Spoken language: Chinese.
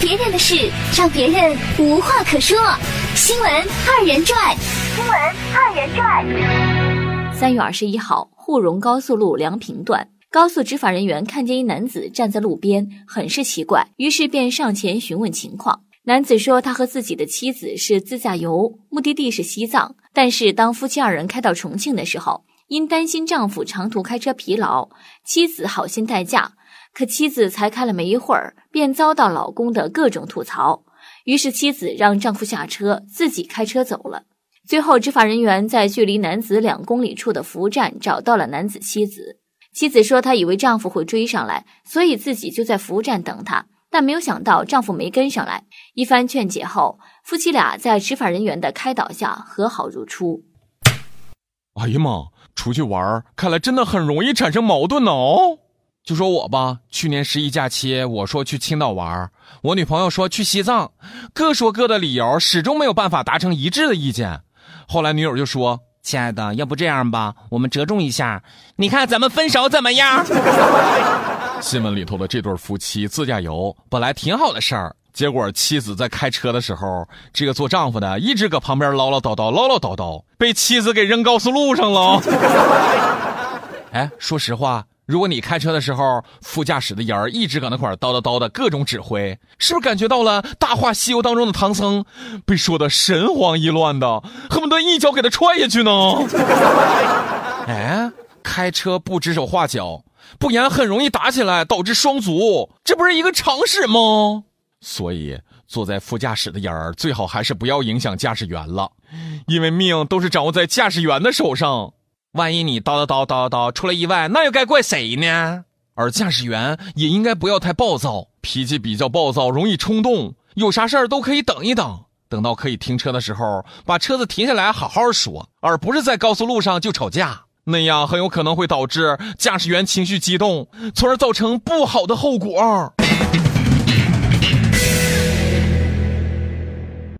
别人的事让别人无话可说。新闻二人转，新闻二人转。三月二十一号，沪蓉高速路梁平段，高速执法人员看见一男子站在路边，很是奇怪，于是便上前询问情况。男子说，他和自己的妻子是自驾游，目的地是西藏。但是当夫妻二人开到重庆的时候，因担心丈夫长途开车疲劳，妻子好心代驾。可妻子才开了没一会儿，便遭到老公的各种吐槽。于是妻子让丈夫下车，自己开车走了。最后，执法人员在距离男子两公里处的服务站找到了男子妻子。妻子说，她以为丈夫会追上来，所以自己就在服务站等他。但没有想到丈夫没跟上来，一番劝解后，夫妻俩在执法人员的开导下和好如初。哎呀妈，出去玩看来真的很容易产生矛盾呢哦。就说我吧，去年十一假期，我说去青岛玩，我女朋友说去西藏，各说各的理由，始终没有办法达成一致的意见。后来女友就说：“亲爱的，要不这样吧，我们折中一下，你看咱们分手怎么样？” 新闻里头的这对夫妻自驾游本来挺好的事儿，结果妻子在开车的时候，这个做丈夫的一直搁旁边唠唠叨叨，唠唠叨叨，被妻子给扔高速路上了。哎，说实话，如果你开车的时候，副驾驶的人儿一直搁那块叨叨叨的各种指挥，是不是感觉到了《大话西游》当中的唐僧被说的神慌意乱的，恨不得一脚给他踹下去呢？哎，开车不指手画脚。不然很容易打起来，导致双足，这不是一个常识吗？所以坐在副驾驶的人儿最好还是不要影响驾驶员了，因为命都是掌握在驾驶员的手上。万一你叨叨叨叨叨出了意外，那又该怪谁呢？而驾驶员也应该不要太暴躁，脾气比较暴躁，容易冲动，有啥事儿都可以等一等，等到可以停车的时候，把车子停下来好好说，而不是在高速路上就吵架。那样很有可能会导致驾驶员情绪激动，从而造成不好的后果。